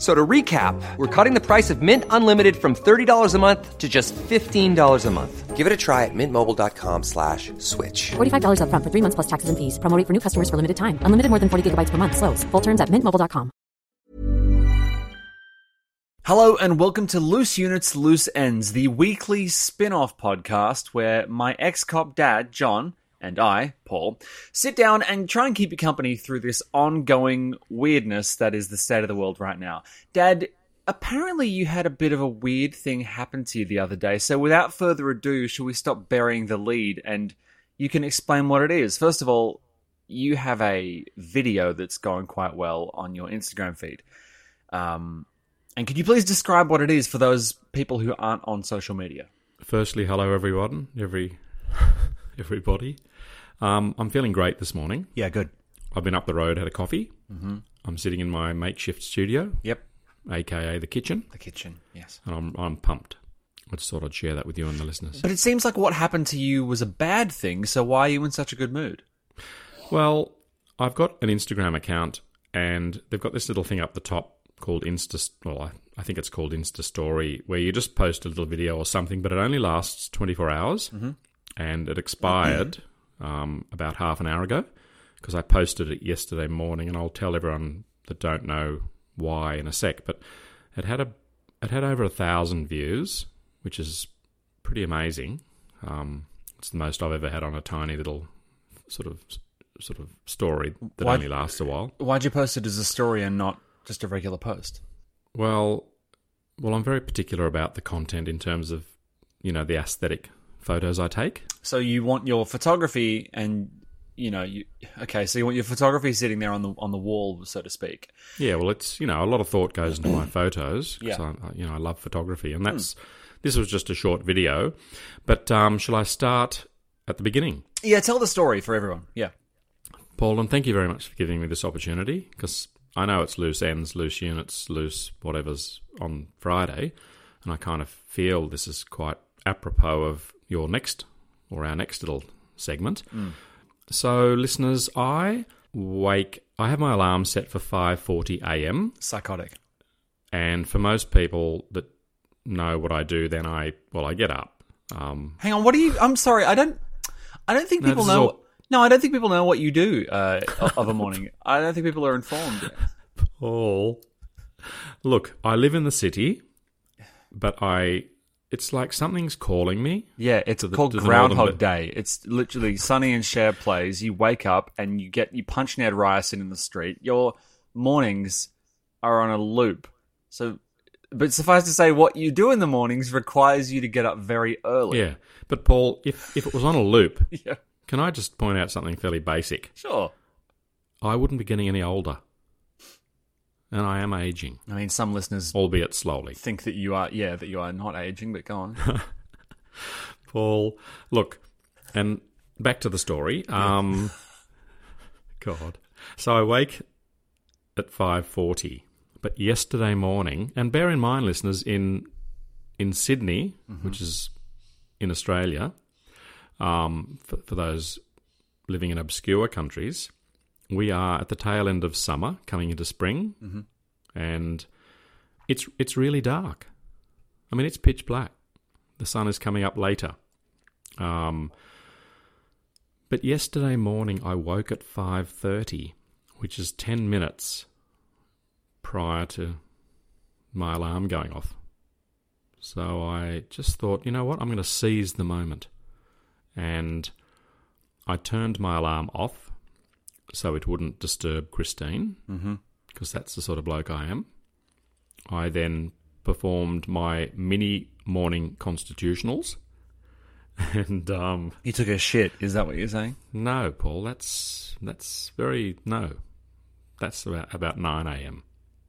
F- So to recap, we're cutting the price of Mint Unlimited from $30 a month to just $15 a month. Give it a try at mintmobile.com slash switch. $45 upfront for three months plus taxes and fees. Promo rate for new customers for limited time. Unlimited more than 40 gigabytes per month. Slows. Full terms at mintmobile.com. Hello and welcome to Loose Units, Loose Ends, the weekly spin off podcast where my ex cop dad, John, and I, Paul, sit down and try and keep you company through this ongoing weirdness that is the state of the world right now. Dad, apparently you had a bit of a weird thing happen to you the other day, so without further ado, shall we stop burying the lead and you can explain what it is? First of all, you have a video that's going quite well on your Instagram feed. Um, and could you please describe what it is for those people who aren't on social media? Firstly, hello everyone, every everybody. Um, I'm feeling great this morning. Yeah, good. I've been up the road, had a coffee. Mm-hmm. I'm sitting in my makeshift studio, Yep. aka the kitchen, The kitchen, yes. and I'm I'm pumped. I just thought I'd share that with you and the listeners. But it seems like what happened to you was a bad thing, so why are you in such a good mood? Well, I've got an Instagram account, and they've got this little thing up the top called Insta. Well, I, I think it's called Insta Story, where you just post a little video or something, but it only lasts 24 hours, and it expired um, about half an hour ago because I posted it yesterday morning, and I'll tell everyone that don't know why in a sec. But it had a it had over a thousand views, which is pretty amazing. Um, it's the most I've ever had on a tiny little sort of sort of story that Why- only lasts a while. Why'd you post it as a story and not just a regular post? Well, well, I'm very particular about the content in terms of you know the aesthetic photos I take. So you want your photography and you know, you okay, so you want your photography sitting there on the on the wall, so to speak. Yeah, well, it's you know a lot of thought goes into my photos because Yeah. I, you know I love photography, and that's this was just a short video. But um, shall I start at the beginning? Yeah, tell the story for everyone. Yeah. Paul, and thank you very much for giving me this opportunity because I know it's loose ends, loose units, loose whatever's on Friday, and I kind of feel this is quite apropos of your next or our next little segment. So, listeners, I wake. I have my alarm set for five forty a.m. Psychotic. and for most people that know what I do, then I well, I get up. Um, Hang on, what do you I'm sorry, I don't I don't think No, people know all- No, I don't think people know what you do uh, of a morning. I don't think people are informed. Paul. Look, I live in the city, but I. It's like something's calling me. Yeah, it's the- called to the northern Groundhog. Day. It's literally Sonny and Cher plays. You wake up and you get you punch Ned Ryerson in the street. Your mornings are on a loop. So, but suffice to say, what you do in the mornings requires you to get up very early. Yeah, but Paul, if if it was on a loop, yeah, can I just point out something fairly basic? sure. I wouldn't be getting any older, and I am aging, I mean, some listeners albeit slowly. think that you are, yeah, that you are not aging. But go on. Paul, look, and back to the story. Um, God, so I wake at five forty, but yesterday morning, and bear in mind, listeners, in in Sydney, which is in Australia, um, for, for those living in obscure countries, we are at the tail end of summer, coming into spring, and it's it's really dark. I mean, it's pitch black. The sun is coming up later. Um, but yesterday morning, I woke at five thirty, which is ten minutes prior to my alarm going off. So I just thought, you know what, I'm going to seize the moment, and I turned my alarm off so it wouldn't disturb Christine, because because that's the sort of bloke I am. I then performed my mini morning constitutionals. And um, You took a shit. Is that what you're saying? no, Paul, that's that's very no. That's about about nine a.m.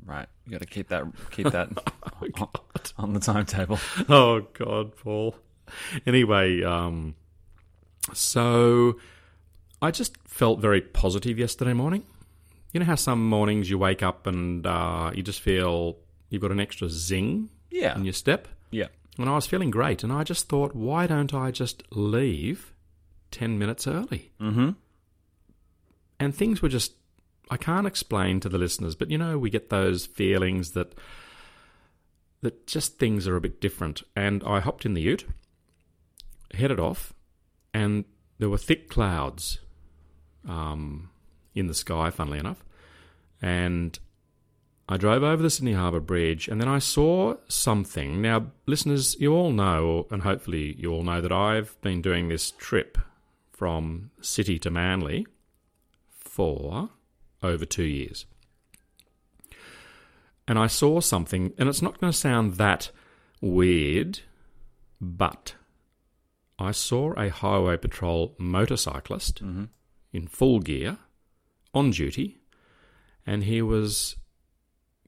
Right. You got to keep that keep that on, on the timetable. oh God, Paul. Anyway, um, so I just felt very positive yesterday morning. You know how some mornings you wake up and uh, you just feel you've got an extra zing Yeah. in your step. Yeah. And I was feeling great, and I just thought, why don't I just leave ten minutes early? Mm-hmm. and things were just I can't explain to the listeners, but you know, we get those feelings that that just things are a bit different. And I hopped in the ute, headed off, and there were thick clouds um, in the sky, funnily enough. And I drove over the Sydney Harbour Bridge, and then I saw something. Now, listeners, you all know, and hopefully you all know, that I've been doing this trip from City to Manly for over two years. And I saw something, and it's not going to sound that weird, but I saw a highway patrol motorcyclist in full gear on duty, and he was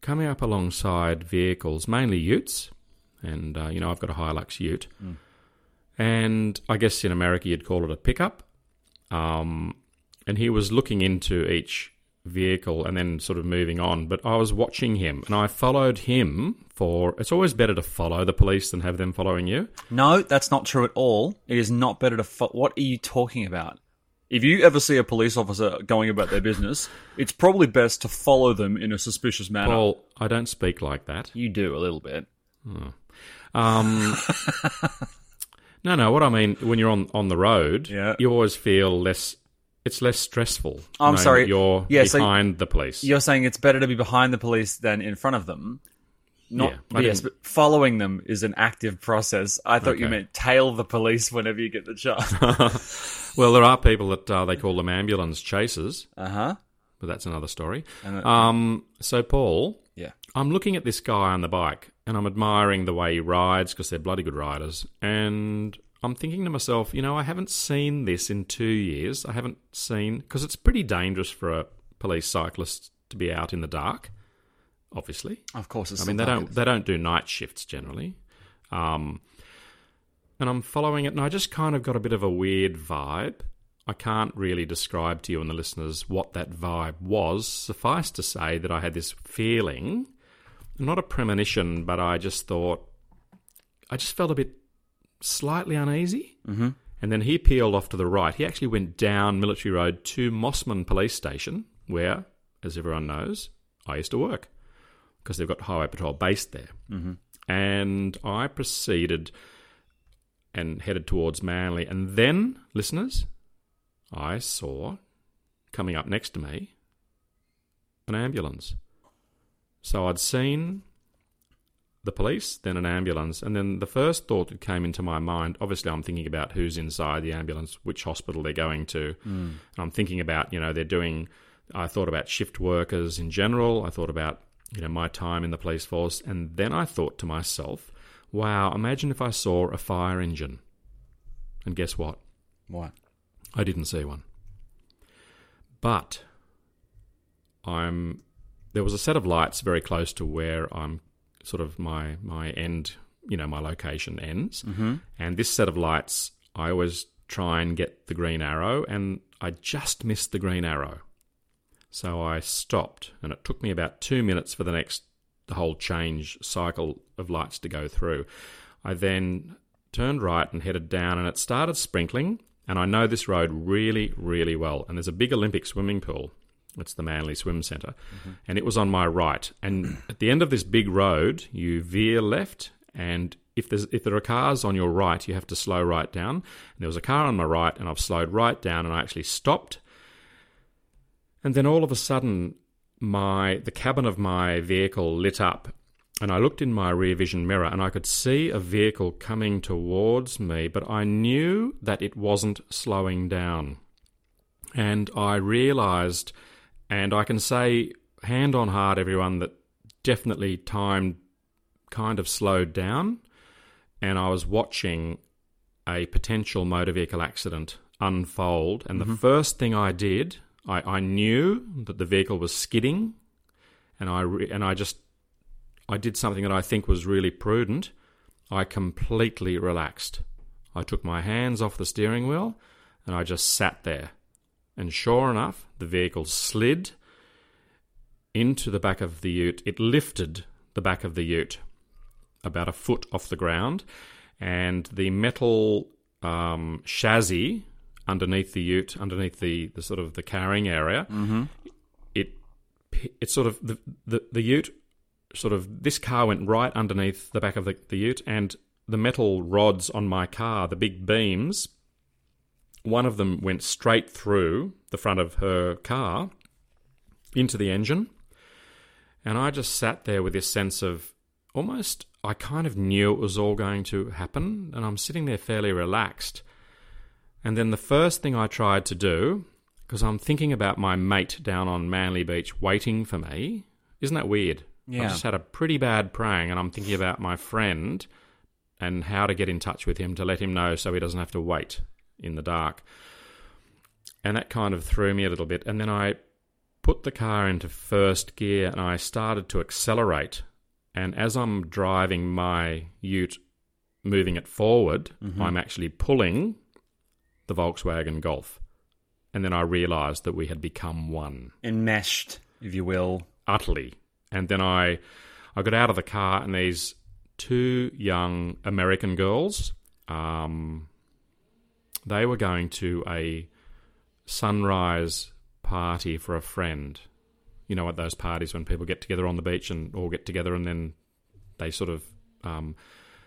coming up alongside vehicles, mainly utes. And, uh, you know, I've got a Hilux ute. And I guess in America you'd call it a pickup. Um, and he was looking into each vehicle and then sort of moving on. But I was watching him and I followed him for. It's always better to follow the police than have them following you. No, that's not true at all. It is not better to. Fo- what are you talking about? If you ever see a police officer going about their business, it's probably best to follow them in a suspicious manner. Paul, I don't speak like that. you do a little bit. Um, no, no. What I mean, when you're on on the road, Yeah. you always feel less. It's less stressful. I'm knowing sorry. that You're Yeah, so behind the police. You're saying it's better to be behind the police than in front of them. Not Yeah, I yes, didn't- but following them is an active process. I thought you Okay. meant tail the police whenever you get the chance. Well, there are people that uh, they call them ambulance chasers, uh huh. but that's another story. And Um, so, Paul, Yeah. I'm looking at this guy on the bike and I'm admiring the way he rides because they're bloody good riders. And I'm thinking to myself, you know, I haven't seen this in two years. I haven't seen, because it's pretty dangerous for a police cyclist to be out in the dark, obviously. Of course, it's I mean, they don't they don't do night shifts generally. Um, and I'm following it, and I just kind of got a bit of a weird vibe. I can't really describe to you and the listeners what that vibe was. Suffice to say that I had this feeling, not a premonition, but I just thought, I just felt a bit slightly uneasy. Mm-hmm. And then he peeled off to the right. He actually went down Military Road to Mosman Police Station, where, as everyone knows, I used to work because they've got Highway Patrol based there. Mm-hmm. And I proceeded and headed towards Manly. And then, listeners, I saw coming up next to me an ambulance. So I'd seen the police, then an ambulance, and then the first thought that came into my mind obviously, I'm thinking about who's inside the ambulance, which hospital they're going to. And I'm thinking about, you know, they're doing, I thought about shift workers in general. I thought about, you know, my time in the police force. And then I thought to myself, wow, imagine if I saw a fire engine. And guess what? What? I didn't see one. But I'm there was a set of lights very close to where I'm sort of my my end, you know, my location ends. Mm-hmm. And this set of lights, I always try and get the green arrow, and I just missed the green arrow. So I stopped, and it took me about two minutes for the next the whole change cycle of lights to go through. I then turned right and headed down, and it started sprinkling. And I know this road really, really well. And there's a big Olympic swimming pool. It's the Manly Swim center mm-hmm. And it was on my right. And at the end of this big road, you veer left. And if, there's, if there are cars on your right, you have to slow right down. And there was a car on my right, and I've slowed right down, and I actually stopped. And then all of a sudden, my the cabin of my vehicle lit up and I looked in my rear vision mirror and I could see a vehicle coming towards me, but I knew that it wasn't slowing down. And I realized, and I can say hand on heart, everyone, that definitely time kind of slowed down, and I was watching a potential motor vehicle accident unfold. And the mm-hmm. first thing I did, I, I knew that the vehicle was skidding, and I re- and I just I did something that I think was really prudent. I completely relaxed. I took my hands off the steering wheel and I just sat there. And sure enough, the vehicle slid into the back of the ute. It lifted the back of the ute about a foot off the ground, and the metal um, chassis underneath the ute, underneath the, the sort of the carrying area, mm-hmm. it it sort of the, the the ute sort of this car went right underneath the back of the, the ute and the metal rods on my car the big beams one of them went straight through the front of her car into the engine. And i just sat there with this sense of almost i kind of knew it was all going to happen and i'm sitting there fairly relaxed and then the first thing i tried to do because i'm thinking about my mate down on manly beach waiting for me isn't that weird Yeah. I've just had a pretty bad praying, and I'm thinking about my friend and how to get in touch with him to let him know so he doesn't have to wait in the dark. And that kind of threw me a little bit. And then I put the car into first gear and I started to accelerate. And as I'm driving my ute, moving it forward, mm-hmm. I'm actually pulling the Volkswagen Golf. And then I realized that we had become one Enmeshed, if you will. utterly. And then I, I got out of the car, and these two young American girls, um, they were going to a sunrise party for a friend. You know, at those parties when people get together on the beach and all get together, and then they sort of um,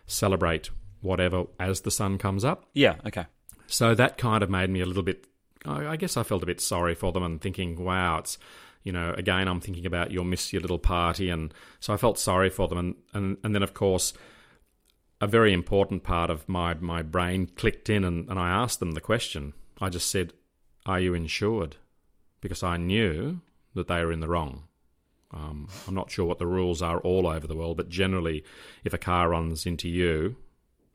celebrate whatever as the sun comes up. Yeah, okay. So that kind of made me a little bit. I guess I felt a bit sorry for them and thinking, wow, it's you know, again, I'm thinking about you'll miss your little party, and so I felt sorry for them, and and, and then of course, a very important part of my my brain clicked in, and, and I asked them the question. I just said, "Are you insured?" Because I knew that they were in the wrong. Um, I'm not sure what the rules are all over the world, but generally, if a car runs into you,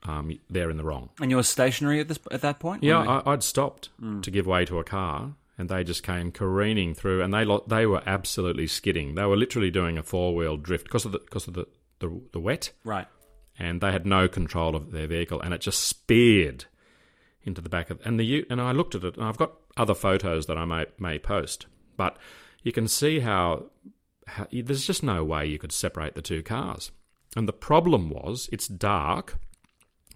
um, they're in the wrong. And you were stationary at this at that point? Yeah, I, I'd stopped to give way to a car, and they just came careening through, and they lo- they were absolutely skidding. They were literally doing a four wheel drift because of the because of the, the the wet, right. and they had no control of their vehicle, and it just speared into the back of and the and I looked at it, and I've got other photos that I may may post, but you can see how, how there's just no way you could separate the two cars, and the problem was it's dark,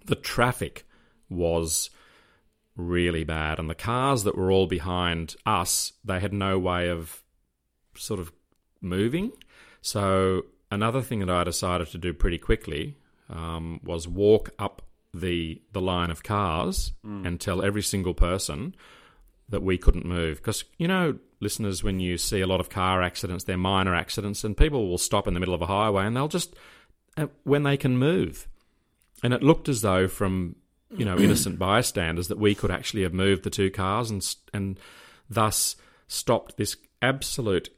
the traffic was really bad. And the cars that were all behind us, they had no way of sort of moving. So another thing that I decided to do pretty quickly um, was walk up the the line of cars and tell every single person that we couldn't move because you know listeners when you see a lot of car accidents they're minor accidents and people will stop in the middle of a highway and they'll just uh, when they can move and it looked as though from you know innocent bystanders that we could actually have moved the two cars and and thus stopped this absolute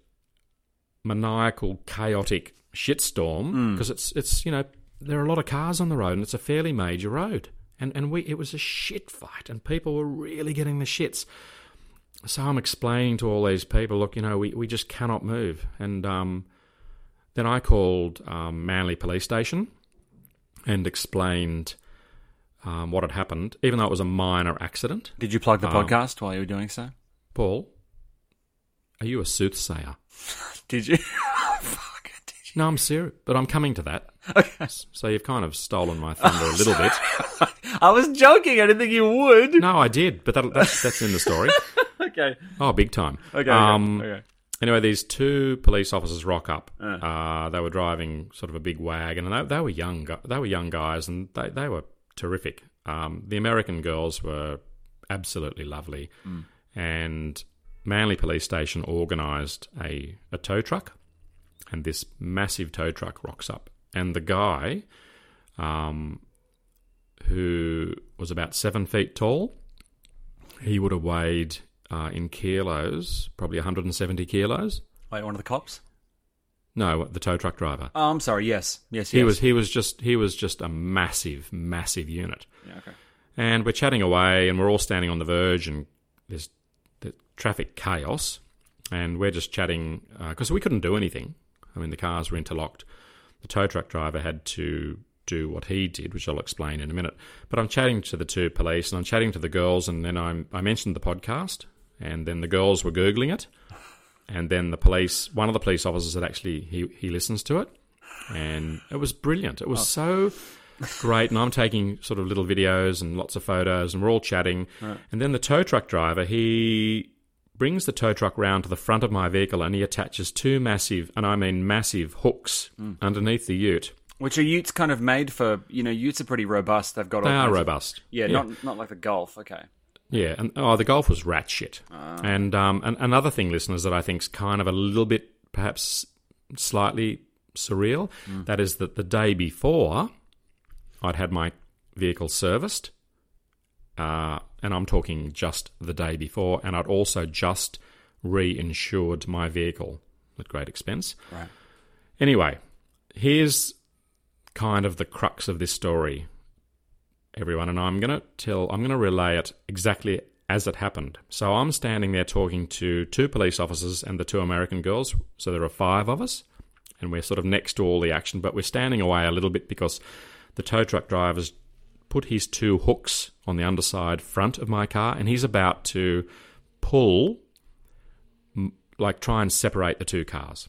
maniacal chaotic shitstorm because it's it's you know there are a lot of cars on the road and it's a fairly major road. And and we it was a shit fight and people were really getting the shits. So I'm explaining to all these people look you know we, we just cannot move. And um then I called um, Manly Police Station and explained um, what had happened, even though it was a minor accident. Did you plug the Um, podcast while you were doing so? Paul, are you a soothsayer? Did you? Fuck, did you? No, I'm serious, but I'm coming to that. Okay. So you've kind of stolen my thunder a little bit. I was joking. I didn't think you would. No, I did, but that, that's, that's in the story. Okay. Oh, big time. Okay. Um, okay. okay. Anyway, these two police officers rock up. Uh, they were driving sort of a big wagon, and they, they were young. They were young guys, and they they were terrific. Um, the American girls were absolutely lovely, and Manly Police Station organised a a tow truck, and this massive tow truck rocks up, and the guy, um, who was about seven feet tall, he would have weighed uh, in kilos, probably 170 kilos. Wait, one of the cops? No, the tow truck driver. Oh, I'm sorry. Yes, yes, He yes. was he was just he was just a massive massive unit. Yeah, okay. And we're chatting away, and we're all standing on the verge, and there's the traffic chaos, and we're just chatting because we couldn't do anything. I mean, the cars were interlocked. The tow truck driver had to do what he did, which I'll explain in a minute. But I'm chatting to the two police, and I'm chatting to the girls, and then I'm, I mentioned the podcast, and then the girls were googling it, and then the police, one of the police officers had actually he he listens to it, and it was brilliant. It was oh. so great, and I'm taking sort of little videos and lots of photos, and we're all chatting. And then the tow truck driver, he brings the tow truck round to the front of my vehicle, and he attaches two massive, and I mean massive, hooks mm. underneath the Ute. Which are Utes kind of made for? You know, Utes are pretty robust. They've got they are kinds of- robust. yeah, not not like the Golf. Okay. Yeah, and oh, the golf was rat shit. And um, and another thing, listeners, that I think think's kind of a little bit, perhaps slightly surreal, that is that the day before, I'd had my vehicle serviced, uh, and I'm talking just the day before, and I'd also just reinsured my vehicle at great expense. Right. Anyway, here's kind of the crux of this story, everyone, and I'm going to tell, I'm going to relay it exactly as it happened. So I'm standing there talking to two police officers and the two American girls. So there are five of us, and we're sort of next to all the action, but we're standing away a little bit because the tow truck driver's put his two hooks on the underside front of my car, and he's about to pull, like try and separate the two cars.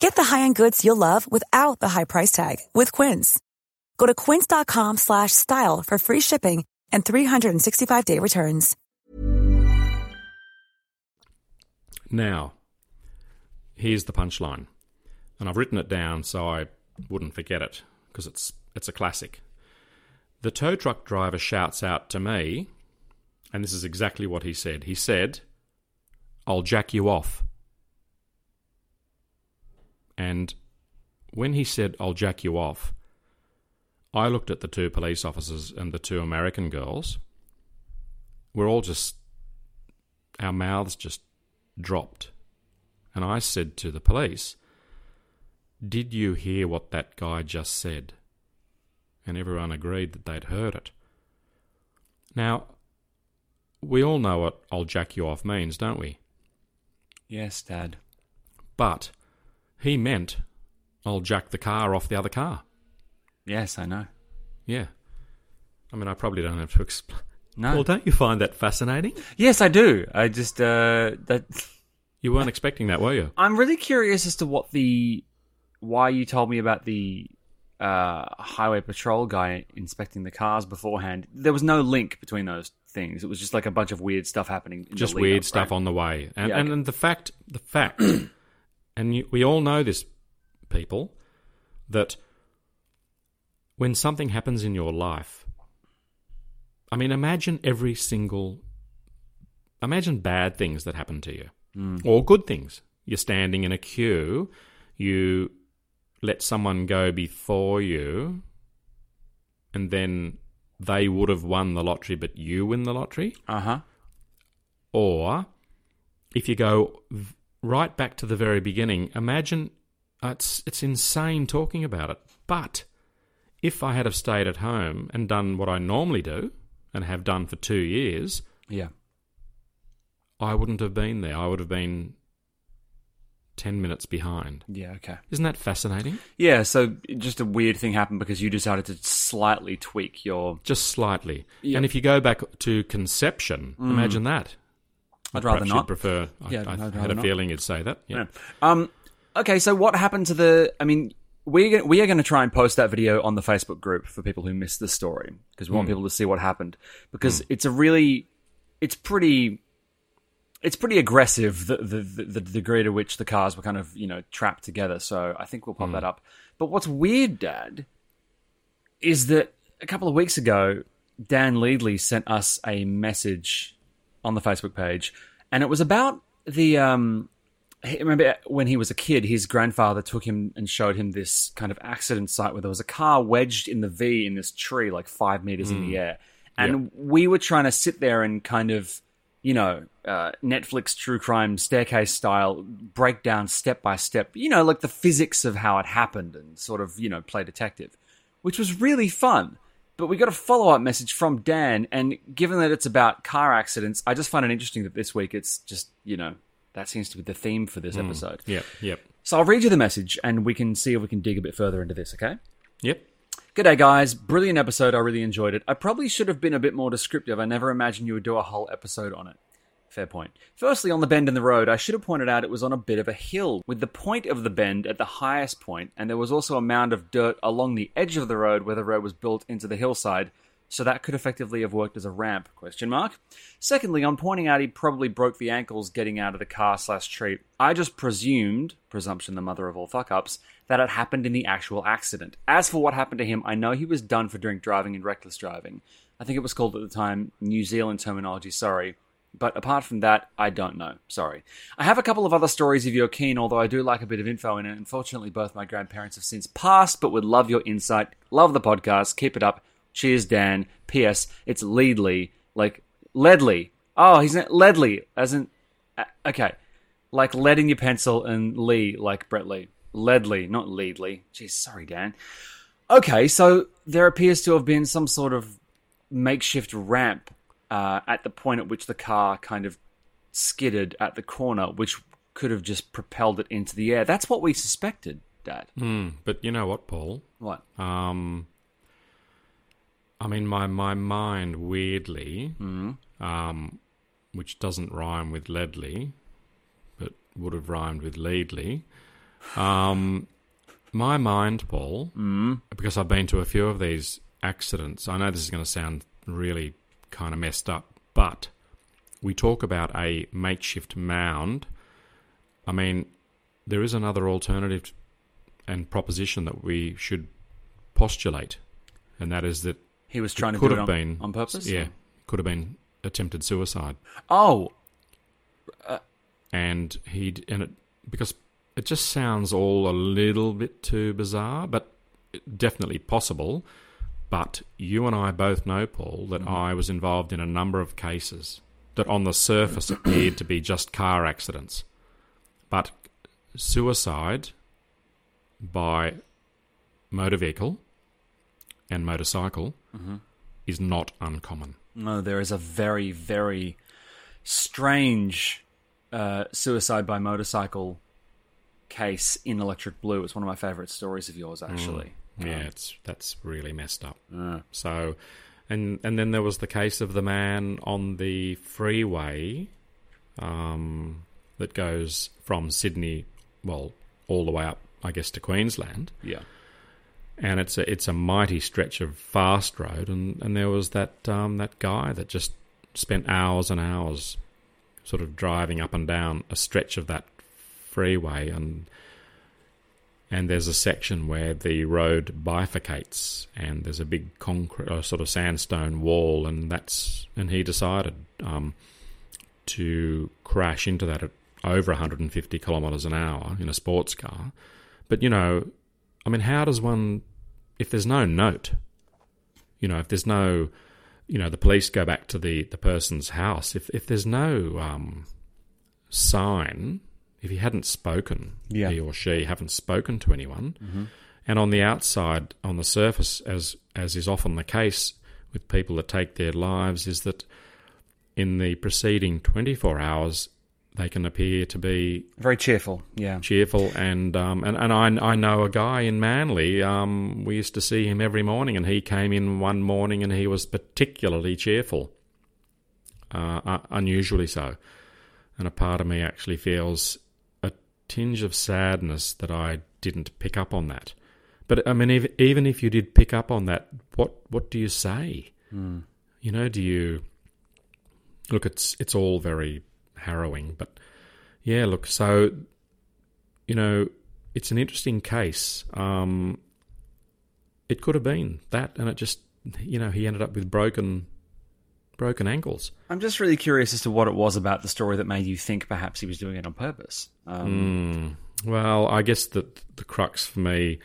Get the high-end goods you'll love without the high price tag with Quince. Go to quince.com slash style for free shipping and 365-day returns. Now, here's the punchline, and I've written it down so I wouldn't forget it because it's it's a classic. The tow truck driver shouts out to me, and this is exactly what he said. He said, "I'll jack you off." And when he said, "I'll jack you off," I looked at the two police officers and the two American girls. We're all just our mouths just dropped. And I said to the police, Did you hear what that guy just said? And everyone agreed that they'd heard it. Now, we all know what I'll jack you off means, don't we? Yes, Dad. But he meant I'll jack the car off the other car. Yes, I know. Yeah. I mean, I probably don't have to explain. No. Well, don't you find that fascinating? Yes, I do. I just uh that You weren't expecting that, were you? I'm really curious as to what the why you told me about the uh, highway patrol guy inspecting the cars beforehand. There was no link between those things. It was just like a bunch of weird stuff happening. in just weird up, stuff right? on the way. And, Yeah, and, okay. and the fact, the fact, and you, we all know this, people, that when something happens in your life, I mean, imagine every single, imagine bad things that happen to you, or good things. You're standing in a queue, you let someone go before you, and then they would have won the lottery, but you win the lottery. Uh huh. Or if you go right back to the very beginning, imagine uh, it's it's insane talking about it. But if I had have stayed at home and done what I normally do and have done for two years, Yeah. I wouldn't have been there. I would have been ten minutes behind. Yeah. Okay. Isn't that fascinating? Yeah. So just a weird thing happened because you decided to slightly tweak your. Just slightly. Yeah. And if you go back to conception, imagine that. I'd rather not. Prefer. I, Yeah, I I'd had a not. feeling you'd say that. Yeah. Yeah. Um. Okay. So what happened to the? I mean, gonna, we are going to try and post that video on the Facebook group for people who missed the story because we want hmm. people to see what happened because hmm. it's a really, it's pretty. It's pretty aggressive the, the the the degree to which the cars were kind of you know trapped together. So I think we'll pop hmm. that up. But what's weird, Dad, is that a couple of weeks ago, Dan Leadley sent us a message on the Facebook page, and it was about the. Um, remember when he was a kid, his grandfather took him and showed him this kind of accident site where there was a car wedged in the V in this tree, like five meters in the air, and we were trying to sit there and kind of. You know, uh, Netflix true crime staircase style breakdown step by step. You know, like the physics of how it happened, and sort of you know play detective which was really fun. But we got a follow up message from Dan, and given that it's about car accidents, I just find it interesting that this week it's just, you know, that seems to be the theme for this hmm. episode. Yep. Yep. So I'll read you the message and we can see if we can dig a bit further into this, okay? Yep. G'day, guys. Brilliant episode. I really enjoyed it. I probably should have been a bit more descriptive. I never imagined you would do a whole episode on it. Fair point. Firstly, on the bend in the road, I should have pointed out it was on a bit of a hill, with the point of the bend at the highest point, and there was also a mound of dirt along the edge of the road where the road was built into the hillside, so that could effectively have worked as a ramp? Question mark. Secondly, on pointing out he probably broke the ankles getting out of the car slash tree, I just presumed, presumption the mother of all fuck ups, that it happened in the actual accident. As for what happened to him, I know he was done for drink driving and reckless driving. I think it was called at the time New Zealand terminology, sorry. But apart from that, I don't know. Sorry. I have a couple of other stories if you're keen, although I do like a bit of info in it. Unfortunately, both my grandparents have since passed, but would love your insight. Love the podcast. Keep it up. Cheers, Dan. P.S. It's Leadley. Like, Ledley. Oh, he's not Ledley, as in. uh, Okay. Like lead in your pencil and Lee, like Brett Lee. Ledley, not Leadley. Jeez, sorry, Dan. Okay, so there appears to have been some sort of makeshift ramp uh, at the point at which the car kind of skidded at the corner, which could have just propelled it into the air. That's what we suspected, Dad. Mm, but you know what, Paul? What? Um, I mean, my my mind weirdly, um, which doesn't rhyme with Ledley, but would have rhymed with Leadley. Um, my mind, Paul, because I've been to a few of these accidents. I know this is going to sound really kind of messed up, but we talk about a makeshift mound. I mean, there is another alternative and proposition that we should postulate, and that is that He was trying to could have on, been on purpose? Yeah, could have been attempted suicide, Oh, uh, and he and it because it just sounds all a little bit too bizarre, but definitely possible. But you and I both know, Paul, that mm-hmm. I was involved in a number of cases that on the surface appeared to be just car accidents. But suicide by motor vehicle and motorcycle mm-hmm. is not uncommon. no, there is a very, very strange uh, suicide by motorcycle case in Electric Blue. It's one of my favorite stories of yours, mm. actually. Yeah, it's that's really messed up. So, and and then there was the case of the man on the freeway um, that goes from Sydney, well, all the way up, I guess, to Queensland. Yeah. and it's a it's a mighty stretch of fast road, and, and there was that um, that guy that just spent hours and hours, sort of driving up and down a stretch of that freeway, and and there's a section where the road bifurcates, and there's a big concrete, uh, sort of sandstone wall, and that's and he decided um, to crash into that at over 150 kilometres an hour in a sports car. But you know, I mean, how does one, if there's no note, you know, if there's no, you know, the police go back to the the person's house, if if there's no um, sign if he hadn't spoken, Yeah. he or she haven't spoken to anyone, and on the outside, on the surface, as as is often the case with people that take their lives, is that in the preceding twenty four hours they can appear to be Very cheerful. Yeah. cheerful and um, and and I I know a guy in Manly. Um, we used to see him every morning, and he came in one morning and he was particularly cheerful, uh, uh, unusually so. And a part of me actually feels tinge of sadness that I didn't pick up on that. But I mean, ev- even if you did pick up on that, what what do you say? You know, do you look? It's it's all very harrowing, but yeah, look. So you know, it's an interesting case. Um, it could have been that, and it just you know he ended up with broken broken ankles. I'm just really curious as to what it was about the story that made you think perhaps he was doing it on purpose. Um, Well, I guess that the crux for me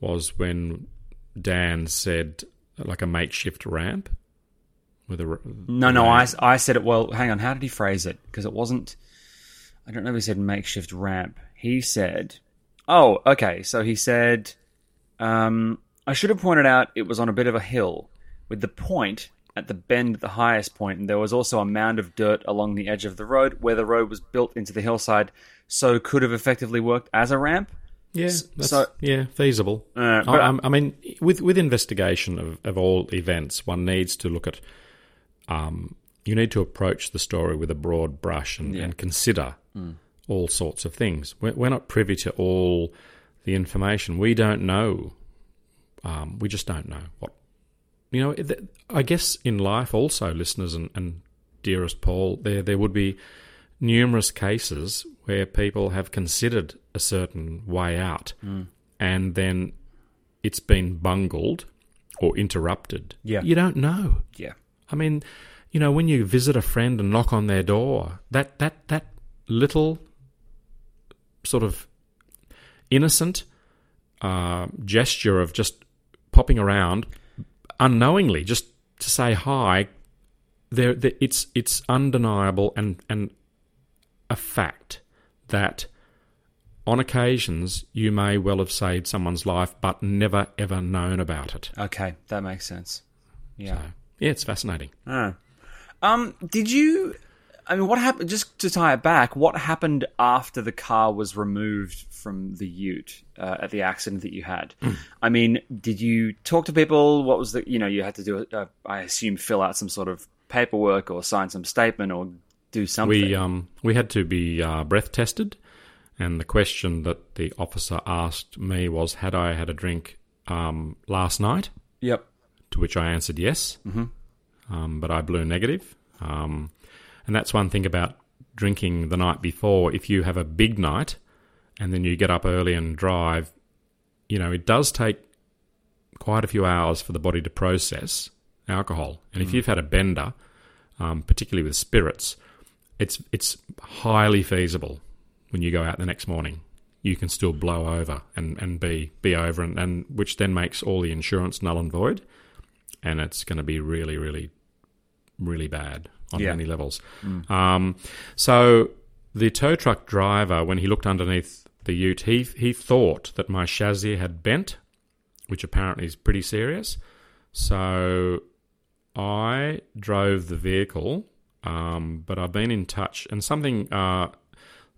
was when Dan said like a makeshift ramp with a No, no, I. I said it. Well, hang on. How did he phrase it? Because it wasn't. I don't know if he said makeshift ramp. He said, "Oh, okay." So he said, um, "I should have pointed out it was on a bit of a hill, with the point at the bend at the highest point, and there was also a mound of dirt along the edge of the road where the road was built into the hillside, so could have effectively worked as a ramp." Yeah, so- yeah, feasible. Uh, but- I, I'm- mean, with with investigation of, of all events, one needs to look at. Um, you need to approach the story with a broad brush and, and consider all sorts of things. We're, we're not privy to all the information. We don't know. Um, we just don't know what. You know, I guess in life also, listeners and, and dearest Paul, there there would be numerous cases where people have considered a certain way out and then it's been bungled or interrupted. Yeah. You don't know. Yeah. I mean, you know, when you visit a friend and knock on their door, that that that little sort of innocent uh, gesture of just popping around unknowingly, just to say hi, there, there it's it's undeniable and and a fact that on occasions you may well have saved someone's life, but never ever known about it. Okay, that makes sense. Yeah. So, yeah, it's fascinating. Oh. Um, did you? I mean, what happened? Just to tie it back, what happened after the car was removed from the Ute uh, at the accident that you had? I mean, did you talk to people? What was the? You know, you had to do. Uh, I assume fill out some sort of paperwork or sign some statement or do something. We um we had to be uh, breath tested, and the question that the officer asked me was, "Had I had a drink um, last night?" yep. To which I answered yes, mm-hmm. um, but I blew negative. Um, and that's one thing about drinking the night before. If you have a big night and then you get up early and drive, you know it does take quite a few hours for the body to process alcohol. And if you've had a bender, um, particularly with spirits, it's it's highly feasible when you go out the next morning. You can still blow over and, and be be over, and, and which then makes all the insurance null and void, and it's going to be really, really, really bad on Yeah. many levels. Um, so the tow truck driver, when he looked underneath the Ute, he he thought that my chassis had bent, which apparently is pretty serious. So I drove the vehicle, um, but I've been in touch, and something uh,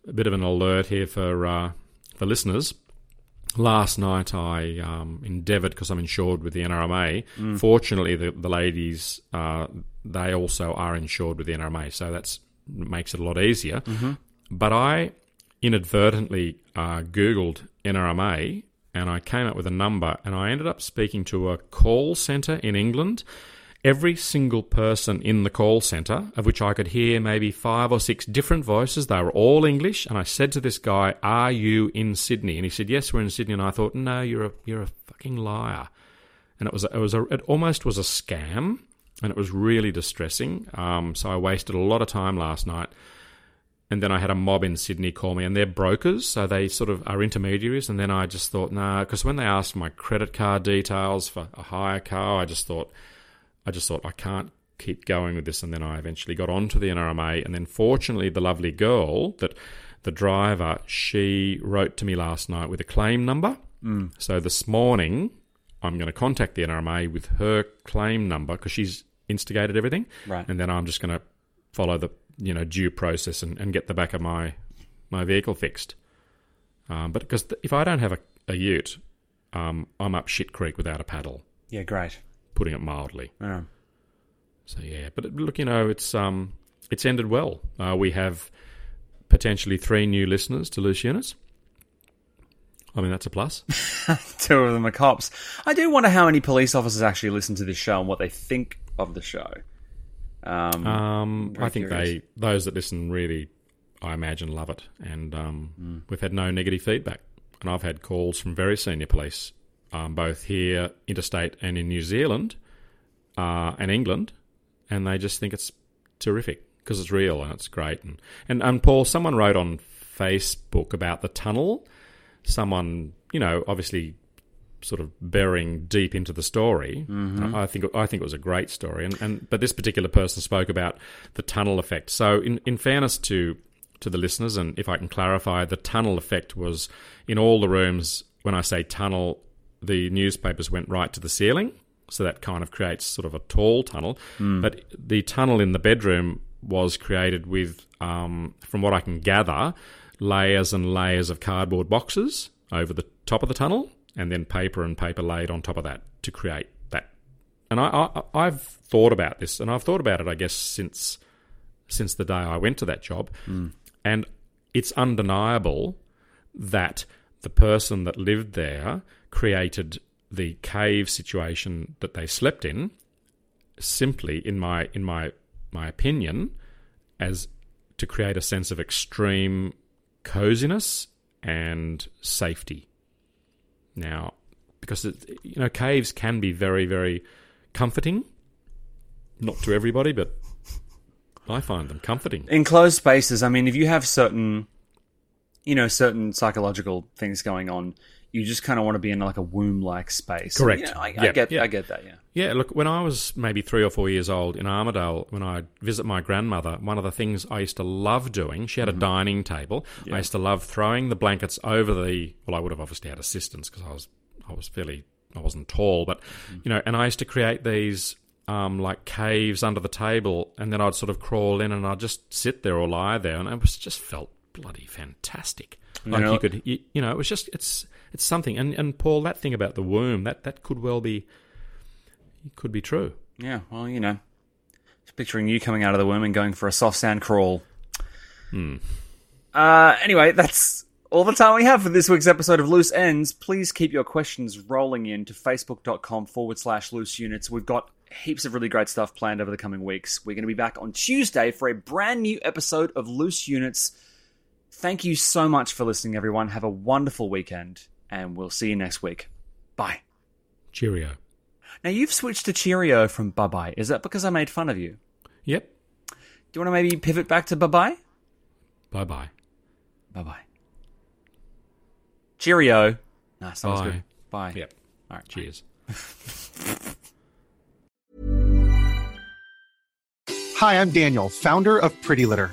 a bit of an alert here for uh, for listeners. Last night I um, endeavoured because I'm insured with the NRMA. Fortunately, the the ladies uh, they also are insured with the NRMA, so that makes it a lot easier. But I inadvertently uh, googled NRMA and I came up with a number, and I ended up speaking to a call centre in England. Every single person in the call centre, of which I could hear maybe five or six different voices, they were all English. And I said to this guy, "Are you in Sydney?" And he said, "Yes, we're in Sydney." And I thought, "No, you're a you're a fucking liar." And it was it was a, it almost was a scam, and it was really distressing. Um, so I wasted a lot of time last night and then I had a mob in Sydney call me, and they're brokers, so they sort of are intermediaries. And then I just thought, nah, because when they asked my credit card details for a hire car, I just thought, I just thought I can't keep going with this. And then I eventually got onto the NRMA, and then fortunately, the lovely girl that the driver she wrote to me last night with a claim number. Mm. So this morning, I'm going to contact the NRMA with her claim number because she's instigated everything, Right. and then I'm just going to follow the you know due process and, and get the back of my my vehicle fixed. Um, but because if I don't have a, a ute, um, I'm up shit creek without a paddle, Yeah, great. putting it mildly. Yeah. So yeah, but look, you know, it's um, it's ended well. Uh, we have potentially three new listeners to loose units. I mean, that's a plus. Two of them are cops. I do wonder how many police officers actually listen to this show and what they think of the show. Um, Um, I think curious. they those that listen really, I imagine, love it, and um, Hmm. we've had no negative feedback. And I've had calls from very senior police, um, both here, interstate, and in New Zealand, uh, and England, and they just think it's terrific because it's real and it's great. And and and Paul, someone wrote on Facebook about the tunnel. Someone, you know, obviously sort of bearing deep into the story. I think I think it was a great story, and, and but this particular person spoke about the tunnel effect. So, in, in fairness to to the listeners, and if I can clarify, the tunnel effect was in all the rooms. When I say tunnel, the newspapers went right to the ceiling, so that kind of creates sort of a tall tunnel. But the tunnel in the bedroom was created with, um, from what I can gather, layers and layers of cardboard boxes over the top of the tunnel, and then paper and paper laid on top of that to create that. And I, I, I've thought about this, and I've thought about it, I guess, since since the day I went to that job, hmm. and it's undeniable that the person that lived there created the cave situation that they slept in simply in my in my my opinion as to create a sense of extreme coziness and safety now because it, you know caves can be very very comforting not to everybody but i find them comforting enclosed spaces. I mean, if you have certain, you know, certain psychological things going on, you just kind of want to be in like a womb-like space. Correct. You know, I, I get, yeah. I get that. Yeah. Yeah, look, when I was maybe three or four years old in Armadale, when I visit my grandmother, one of the things I used to love doing, she had a dining table. I used to love throwing the blankets over the. Well, I would have obviously had assistance because I was I was fairly I wasn't tall, but you know, and I used to create these um, like caves under the table, and then I'd sort of crawl in and I'd just sit there or lie there, and it was just felt bloody fantastic. Like know- you could, you, you know, it was just it's it's something. And and Paul, that thing about the womb, that that could well be it could be true. Yeah. Well, you know, just picturing you coming out of the womb and going for a soft sand crawl. Hmm. Uh, anyway, that's all the time we have for this week's episode of Loose Units. Please keep your questions rolling in to facebook.com forward slash loose units. We've got heaps of really great stuff planned over the coming weeks. We're going to be back on Tuesday for a brand new episode of Loose Units. Thank you so much for listening, everyone. Have a wonderful weekend, and we'll see you next week. Bye. Cheerio. Now, you've switched to Cheerio from bye bye. Is that because I made fun of you? Yep. Do you want to maybe pivot back to bye bye? Bye bye. Bye bye. Cheerio. Nah, sounds Bye. good. Bye. Yep. All right. Cheers. Hi, I'm Daniel, founder of Pretty Litter.